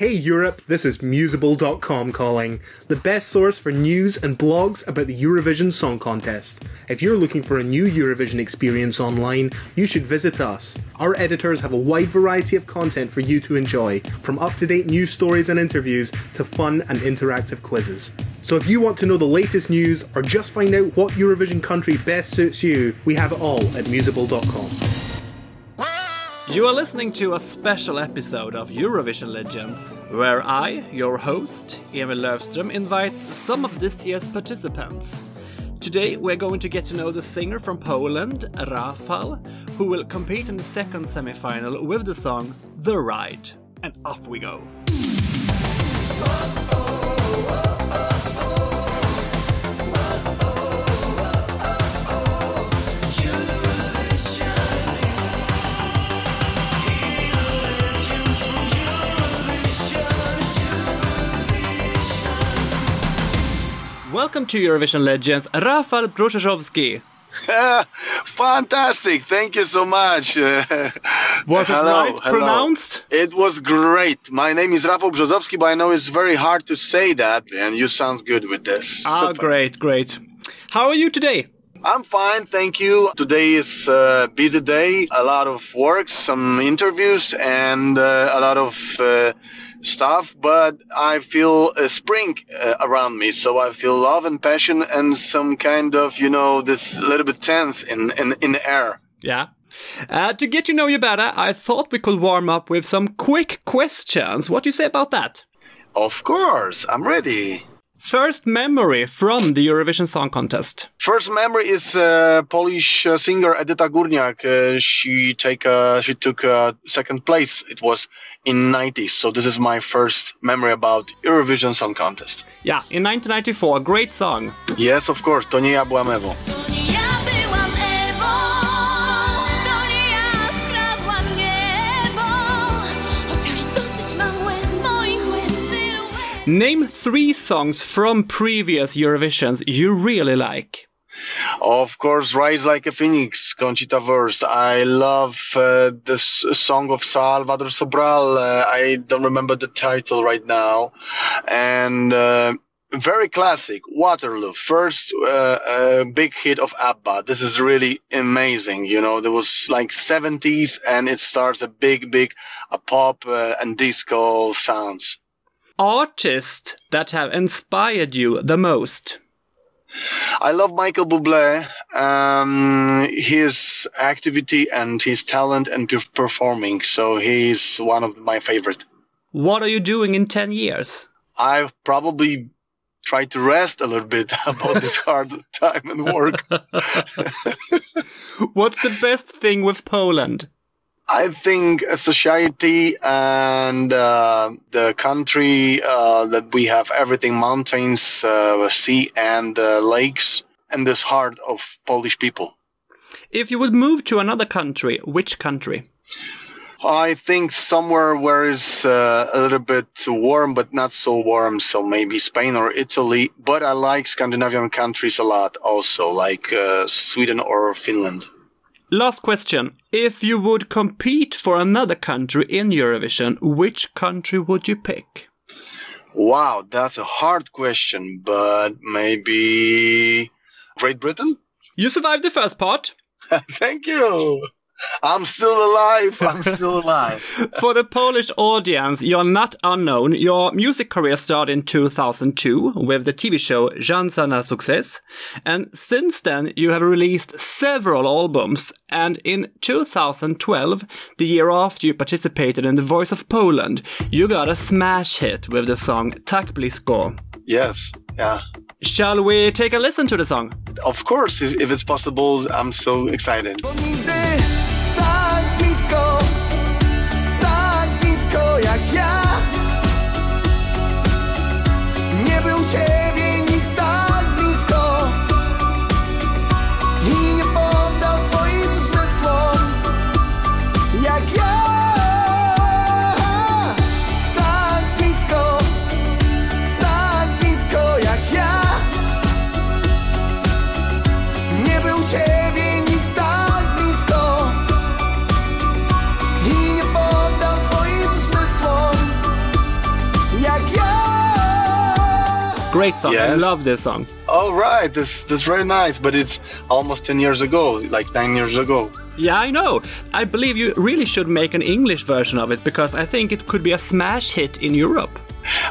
Hey Europe, this is Musable.com calling, the best source for news and blogs about the Eurovision Song Contest. If you're looking for a new Eurovision experience online, you should visit us. Our editors have a wide variety of content for you to enjoy, from up to date news stories and interviews to fun and interactive quizzes. So if you want to know the latest news or just find out what Eurovision country best suits you, we have it all at Musable.com. You are listening to a special episode of Eurovision Legends, where I, your host, Emil Löfström, invites some of this year's participants. Today we're going to get to know the singer from Poland, Rafał, who will compete in the second semi-final with the song The Ride. And off we go. Welcome to Eurovision Legends, Rafał Brzoskowski. Fantastic! Thank you so much. was it hello, right hello. pronounced? It was great. My name is Rafał Brzozowski, but I know it's very hard to say that, and you sound good with this. Ah, Super. great, great. How are you today? I'm fine, thank you. Today is a busy day, a lot of work, some interviews, and uh, a lot of uh, stuff, but I feel a spring uh, around me. So I feel love and passion and some kind of, you know, this little bit tense in, in, in the air. Yeah. Uh, to get to know you better, I thought we could warm up with some quick questions. What do you say about that? Of course, I'm ready. First memory from the Eurovision Song Contest. First memory is uh, Polish uh, singer Edyta Górniak. Uh, she take uh, she took uh, second place. It was in 90s. So this is my first memory about Eurovision Song Contest. Yeah, in 1994, great song. Yes, of course. To nie ja byłam Ewą. Name three songs from previous Eurovisions you really like. Of course, Rise Like a Phoenix, Conchita Wurst. I love uh, this song of Salvador Sobral. Uh, I don't remember the title right now. And uh, very classic, Waterloo. First uh, uh, big hit of ABBA. This is really amazing. You know, there was like 70s and it starts a big, big uh, pop uh, and disco sounds. Artists that have inspired you the most. I love Michael Bublé, um, his activity and his talent and performing. So he's one of my favorite. What are you doing in 10 years? I've probably tried to rest a little bit about this hard time and work. What's the best thing with Poland? I think a society and uh, the country uh, that we have everything mountains, uh, sea, and uh, lakes, and this heart of Polish people. If you would move to another country, which country? I think somewhere where it's uh, a little bit warm, but not so warm. So maybe Spain or Italy. But I like Scandinavian countries a lot also, like uh, Sweden or Finland. Last question. If you would compete for another country in Eurovision, which country would you pick? Wow, that's a hard question, but maybe Great Britain? You survived the first part. Thank you. I'm still alive. I'm still alive. For the Polish audience, you're not unknown. Your music career started in 2002 with the TV show Szansa na Sukces. And since then, you have released several albums. And in 2012, the year after you participated in The Voice of Poland, you got a smash hit with the song Tak Blisko. Yes. Yeah. Shall we take a listen to the song? Of course, if if it's possible, I'm so excited. Bo Great song. I love this song. Oh right, this that's very nice, but it's almost ten years ago, like nine years ago. Yeah, I know. I believe you really should make an English version of it because I think it could be a smash hit in Europe.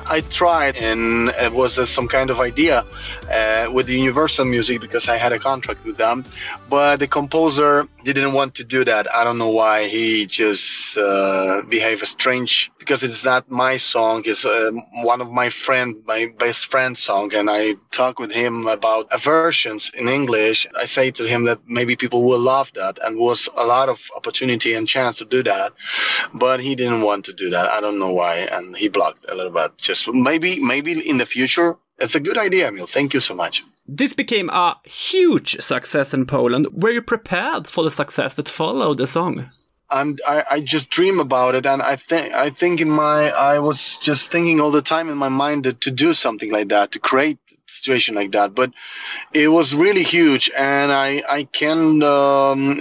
I tried, and it was uh, some kind of idea uh, with Universal Music because I had a contract with them. But the composer didn't want to do that. I don't know why. He just uh, behaved strange because it's not my song. It's uh, one of my friend, my best friend's song, and I talk with him about versions in English. I say to him that maybe people will love that, and was a lot of opportunity and chance to do that, but he didn't want to do that. I don't know why, and he blocked a little bit. Just maybe, maybe in the future. It's a good idea, Emil. Thank you so much. This became a huge success in Poland. Were you prepared for the success that followed the song? And I, I just dream about it and i think i think in my i was just thinking all the time in my mind that to do something like that to create a situation like that but it was really huge and i i can um,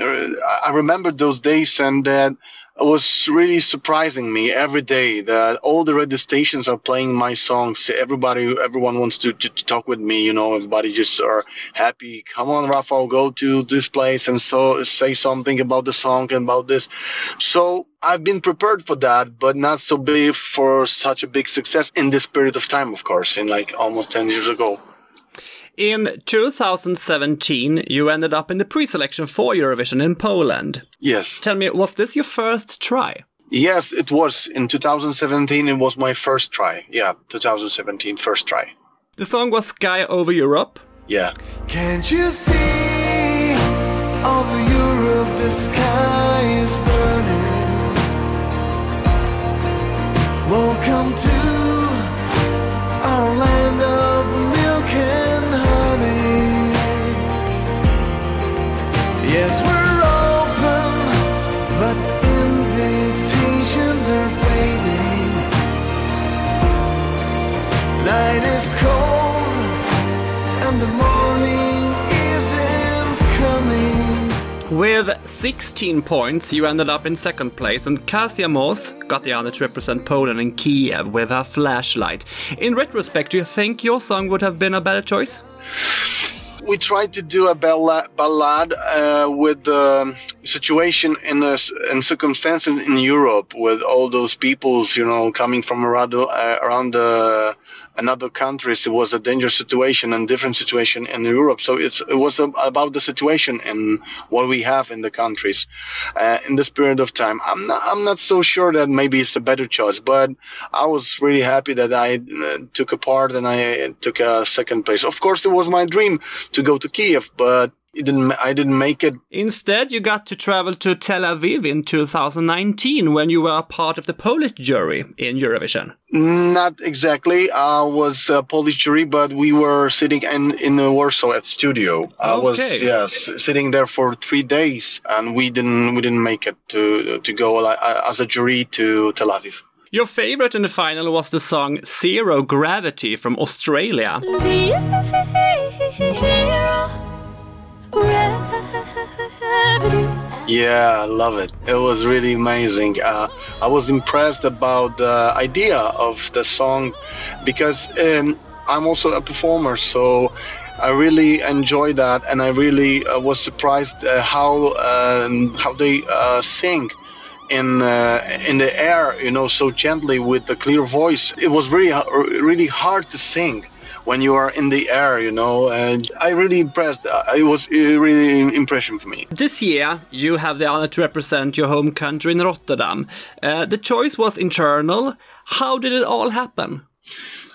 i remember those days and that it was really surprising me every day that all the radio stations are playing my songs. Everybody everyone wants to, to, to talk with me you know everybody just are happy. Come on rafael go to this place and so say something about the song and about this. So i've been prepared for that but not so big for such a big success in this period of time of course in like almost 10 years ago In 2017, you ended up in the pre-selection for Eurovision in Poland. yes Tell me, was this your first try? yes it was in 2017 it was my first try yeah 2017 first try The song was Sky Over Europe. yeah Can't you see over Europe the sky is burning? Welcome to 16 points, you ended up in second place, and Kasia Moś got the honor to represent Poland in Kiev with her flashlight. In retrospect, do you think your song would have been a better choice? we tried to do a balla- ballad uh, with the situation in the in circumstances in Europe with all those peoples, you know, coming from around the, uh, around the another countries. It was a dangerous situation and different situation in Europe. So it's it was about the situation and what we have in the countries uh, in this period of time. I'm not I'm not so sure that maybe it's a better choice, but I was really happy that I uh, took a part and I took a second place. Of course, it was my dream to go to Kiev, but it didn't. I didn't make it. Instead, you got to travel to Tel Aviv in 2019 when you were a part of the Polish jury in Eurovision. Not exactly. I was a Polish jury, but we were sitting in in Warsaw at studio. Okay. I was yes sitting there for three days, and we didn't we didn't make it to to go uh, as a jury to Tel Aviv. Your favorite in the final was the song Zero Gravity from Australia. Zero Yeah, I love it. It was really amazing. Uh, I was impressed about the idea of the song because um, I'm also a performer, so I really enjoy that, and I really uh, was surprised uh, how um, how they uh, sing in uh, in the air, you know, so gently with the clear voice. It was really really hard to sing when you are in the air, you know. And I really impressed. Uh, It was a really impression for me. This year, you have the honor to represent your home country in Rotterdam. Uh, the choice was internal. How did it all happen?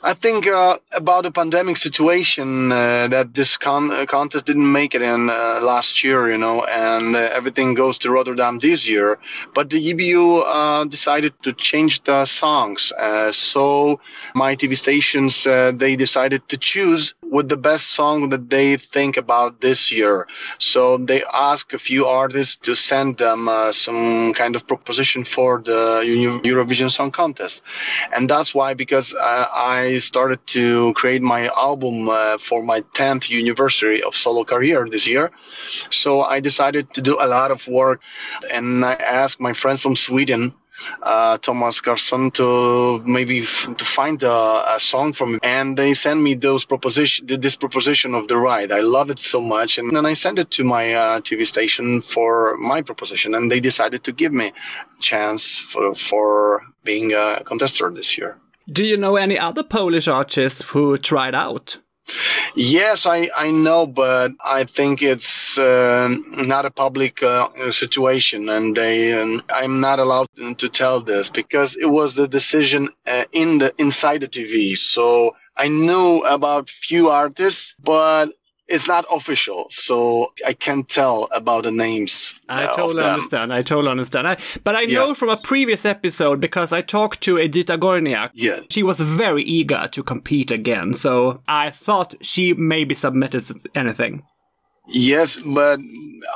I think uh, about the pandemic situation uh, that this con- uh, contest didn't make it in uh, last year, you know, and uh, everything goes to Rotterdam this year. But the EBU uh, decided to change the songs, so my TV stations they decided to choose with the best song that they think about this year. So they asked a few artists to send them some kind of proposition for the Uni- Eurovision Song Contest, and that's why because uh, Started to create my album uh, for my 10th anniversary of solo career this year. So I decided to do a lot of work, and I asked my friend from Sweden uh, Thomas Karlsson to maybe f- to find a, a song from him, and they sent me those proposition this proposition of the ride. I love it so much, and then I sent it to my uh, TV station for my proposition, and they decided to give me a chance for for being a contestant this year. Do you know any other Polish artists who tried out? Yes, I, I know, but I think it's uh, not a public uh, situation, and they um, I'm not allowed to tell this because it was the decision uh, in the inside the TV. So I knew about few artists, but it's not official, so I can't tell about the names. I uh, totally understand. I totally understand. I, but I know Yeah. from a previous episode because I talked to Edyta Górniak. Yeah. She was very eager to compete again, so I thought she maybe submitted anything. Yes, but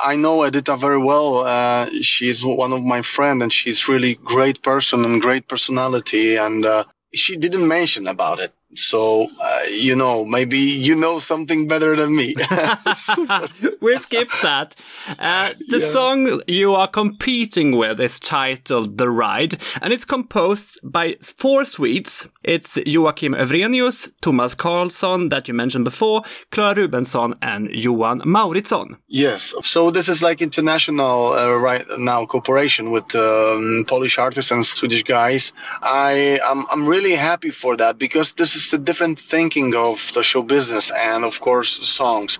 I know Edita very well. Uh, she's one of my friends, and she's really great person and great personality. And uh, she didn't mention about it, so uh, you know, maybe you know something better than me. we skip that. Uh, the song you are competing with is titled The Ride, and it's composed by four Swedes. It's Joakim Evrenius, Thomas Karlsson, that you mentioned before, Clara Rubensson, and Johan Mauritsson. yes, so this is like international uh, right now cooperation with um, Polish artists and Swedish guys. I I'm, I'm really happy for that because this is a different thinking of the show business and of course songs.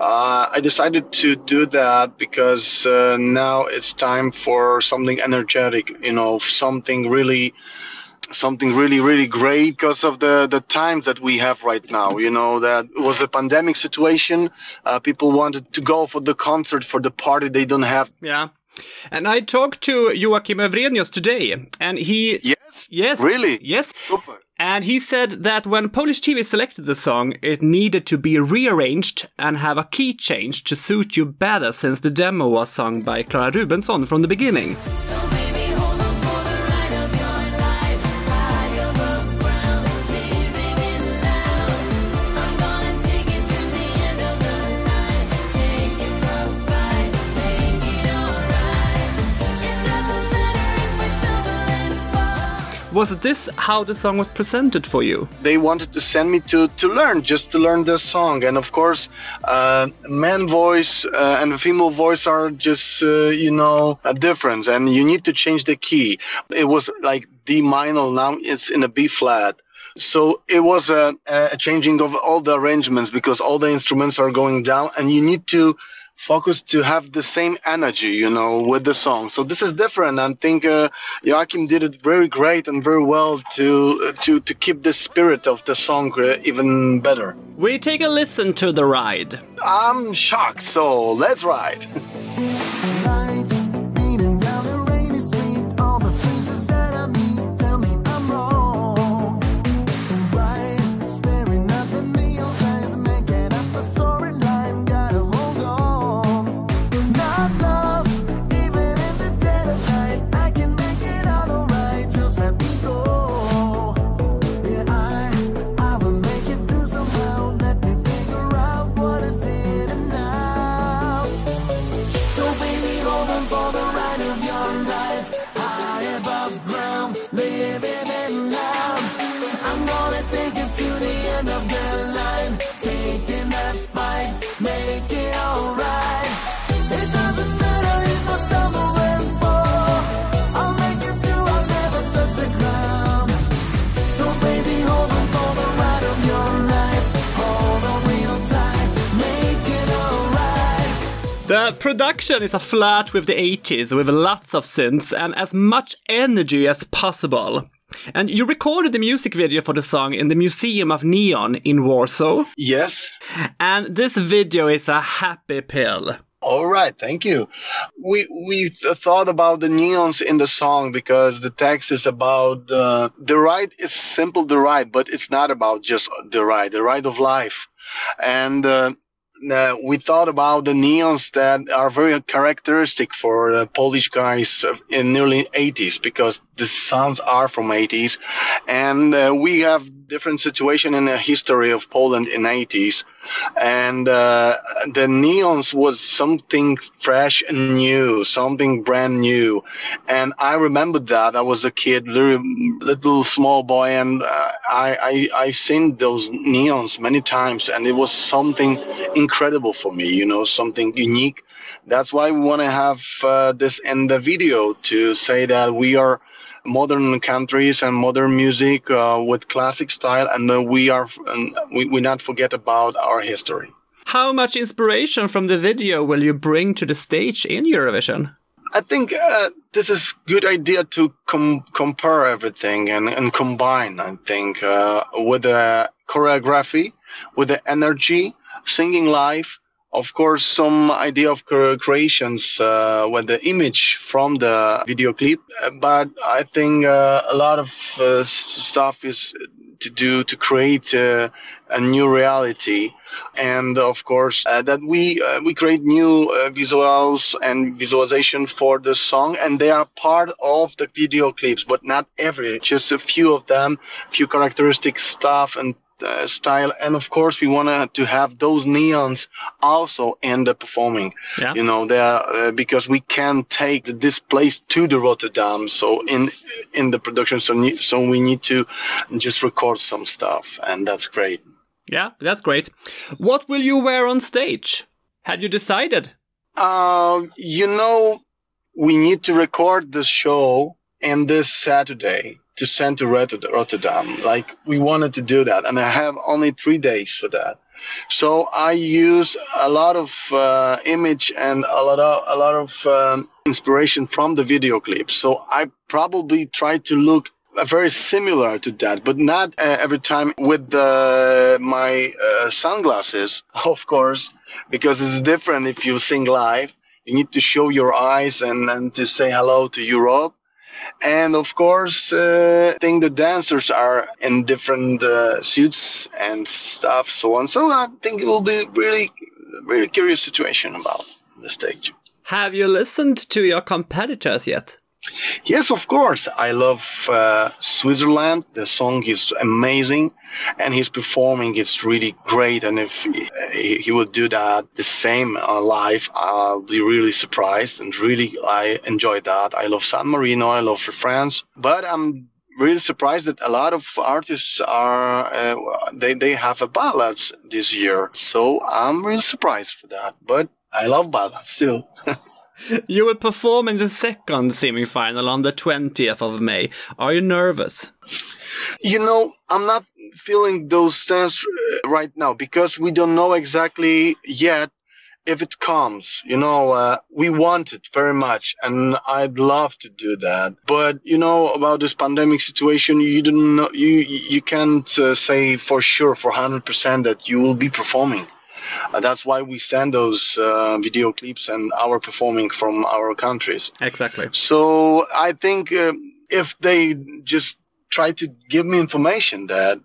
Uh, I decided to do that because uh, now it's time for something energetic, you know, something really something really really great because of the the times that we have right now you know that it was a pandemic situation uh, people wanted to go for the concert for the party they don't have Yeah. And I talked to Joakim Evrenius today, and he. yes Yes. really Yes. Super. And he said that when Polish TV selected the song, it needed to be rearranged and have a key change to suit you better since the demo was sung by Clara Rubensson from the beginning. Was this how the song was presented for you? they wanted to send me to to learn just to learn the song. And of course uh, man voice uh, and female voice are just uh, you know a difference. And you need to change the key. It was like d minor now it's in a b flat. So it was a, a changing of all the arrangements because all the instruments are going down and you need to focus to have the same energy you know with the song. So this is different. I think uh, Joakim did it very great and very well to uh, to to keep the spirit of the song uh, even better. We take a listen to The Ride. i'm shocked so let's ride The production is a flirt with the 80s with lots of synths and as much energy as possible. And you recorded the music video for the song in the Museum of Neon in Warsaw. yes And this video is a happy pill. All right, thank you. We we thought about the neons in the song because the text is about uh, the ride is simple the ride, but it's not about just the ride, the ride of life, and uh, uh, we thought about the neons that are very characteristic for uh, Polish guys in early 80s because the sounds are from 80s, and uh, we have different situation in the history of Poland in 80s, and uh, the neons was something fresh and new, something brand new, and I remember that I was a kid, little, little small boy, and uh, I, I I've seen those neons many times, and it was something incredible for me, you know, something unique. That's why we want to have uh, this in the video to say that we are modern countries and modern music uh, with classic style, and uh, we are and we, we not forget about our history. How much inspiration from the video will you bring to the stage in Eurovision? I think uh, this is good idea to com- compare everything and, and combine. I think uh, with the choreography, with the energy, singing live. Of course, some idea of creations uh, with the image from the video clip, Uh, but I think uh, a lot of uh, stuff is to do to create uh, a new reality. And of course uh, that we we create new visuals and visualization for the song and they are part of the video clips but not every just a few of them few characteristic stuff and uh, style and of course we want to have those neons also in the performing Yeah. you know they are, uh, because we can take this place to the rotterdam so in in the production so, ne- so we need to just record some stuff and that's great Yeah, that's great. What will you wear on stage? Had you decided? Um, you know, we need to record the show and this Saturday to send to Rotterdam. Like we wanted to do that, and I have only three days for that. So I use a lot of uh, image and a lot of a lot of um, inspiration from the video clip. So I probably try to look uh, very similar to that, but not uh, every time with the, my uh, sunglasses, of course, because it's different if you sing live. You need to show your eyes and, and to say hello to Europe. And of course, uh, I think the dancers are in different uh, suits and stuff, so on. So I think it will be really, really curious situation about the stage. Have you listened to your competitors yet? Yes, of course. I love uh, Switzerland. The song is amazing, and his performing is really great. And if he, he would do that the same uh, live, I'll be really surprised. And really, I enjoy that. I love San Marino. I love France, but I'm really surprised that a lot of artists are uh, they they have a ballads this year. So I'm really surprised for that. But I love ballads still. You will perform in the second semi-final on the 20th of May. Are you nervous? You know, I'm not feeling those sense uh, right now because we don't know exactly yet if it comes. You know, uh, we want it very much, and I'd love to do that. But you know about this pandemic situation, you don't know. You you can't uh, say for sure, for hundred percent, that you will be performing. Uh, that's why we send those uh, video clips and our performing from our countries. Exactly. So I think um, if they just try to give me information that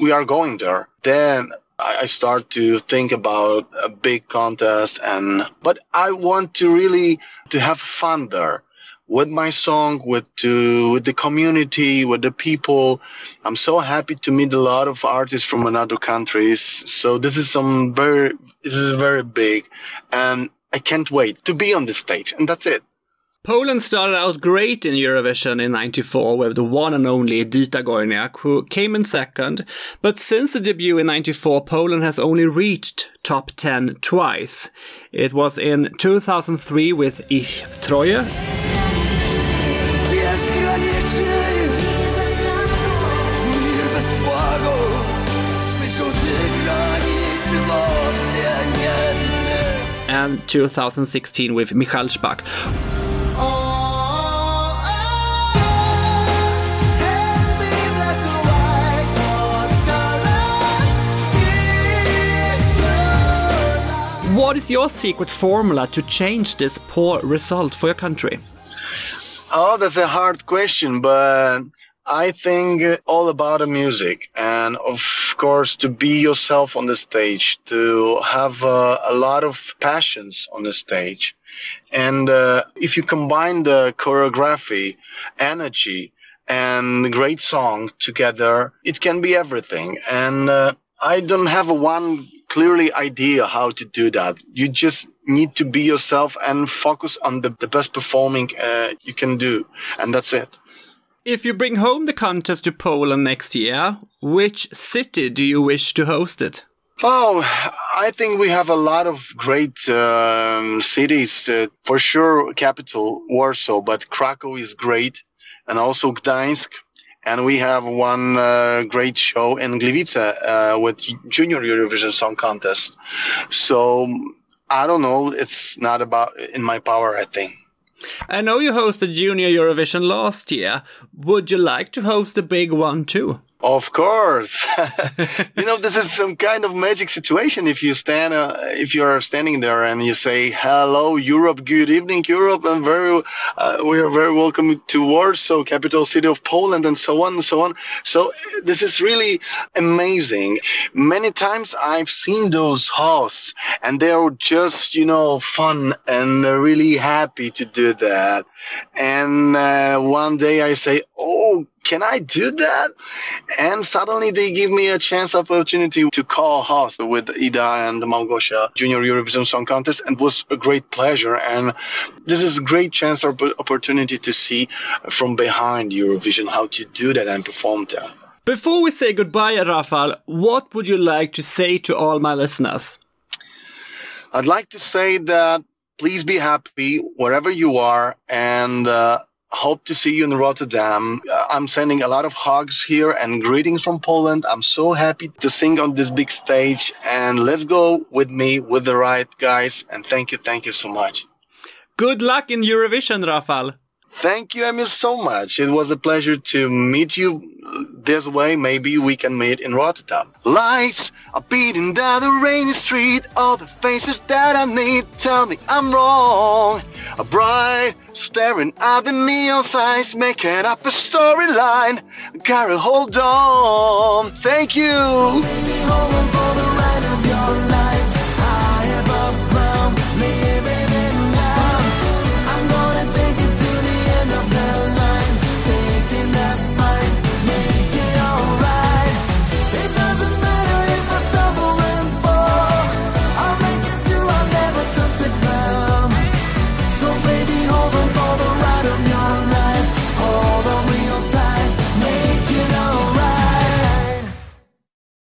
we, are going there, then I start to think about a big contest. And but I want to really to have fun there with my song, with to with the community, with the people. I'm so happy to meet a lot of artists from another countries. So this is some very this is very big, and I can't wait to be on the stage. And that's it. Poland started out great in Eurovision in 94 with the one and only Edyta Górniak, who came in second. But since the debut in 94, Poland has only reached top 10 twice. It was in 2003 with Ich Troje, and 2016 with Michał Szpak. What is your secret formula to change this poor result for your country? Oh, that's a hard question, but I think all about the music, and of course, to be yourself on the stage, to have uh, a lot of passions on the stage. And uh, if you combine the choreography, energy, and great song together, it can be everything. And uh, I don't have a one clearly idea how to do that. You just need to be yourself and focus on the, the best performing uh, you can do. And that's it. If you bring home the contest to Poland next year, which city do you wish to host it? Oh, I think we have a lot of great um, cities. Uh, for sure, capital Warsaw, but Krakow is great, and also Gdańsk. And we have one uh, great show in Gliwice uh, with Junior Eurovision Song Contest. So I don't know. It's not about in my power. I think. I know you hosted Junior Eurovision last year. Would you like to host a big one too? Of course, you know this is some kind of magic situation. If you stand, uh, if you are standing there and you say, "Hello, Europe. Good evening, Europe," and very, uh, we are very welcome to Warsaw, capital city of Poland, and so on and so on. So this is really amazing. Many times I've seen those hosts, and they are just, you know, fun and really happy to do that. And uh, one day I say, "Oh." Can I do that? And suddenly they give me a chance opportunity to co-host with Ida and Małgosia Junior Eurovision Song Contest and it was a great pleasure. And this is a great chance or opportunity to see from behind Eurovision how to do that and perform that. Before we say goodbye, Rafal, what would you like to say to all my listeners? I'd like to say that please be happy wherever you are and uh, hope to see you in Rotterdam. Uh, I'm sending a lot of hugs here and greetings from Poland. I'm so happy to sing on this big stage and let's go with me with the right guys and thank you, thank you so much. Good luck in Eurovision, Rafal. Thank you, Emil, so much. It was a pleasure to meet you this way. Maybe we can meet in Rotterdam. Lights are beating down the rainy street. All the faces that I need tell me I'm wrong. A bride staring at the neon signs, making up a storyline. Gotta hold on. Thank you.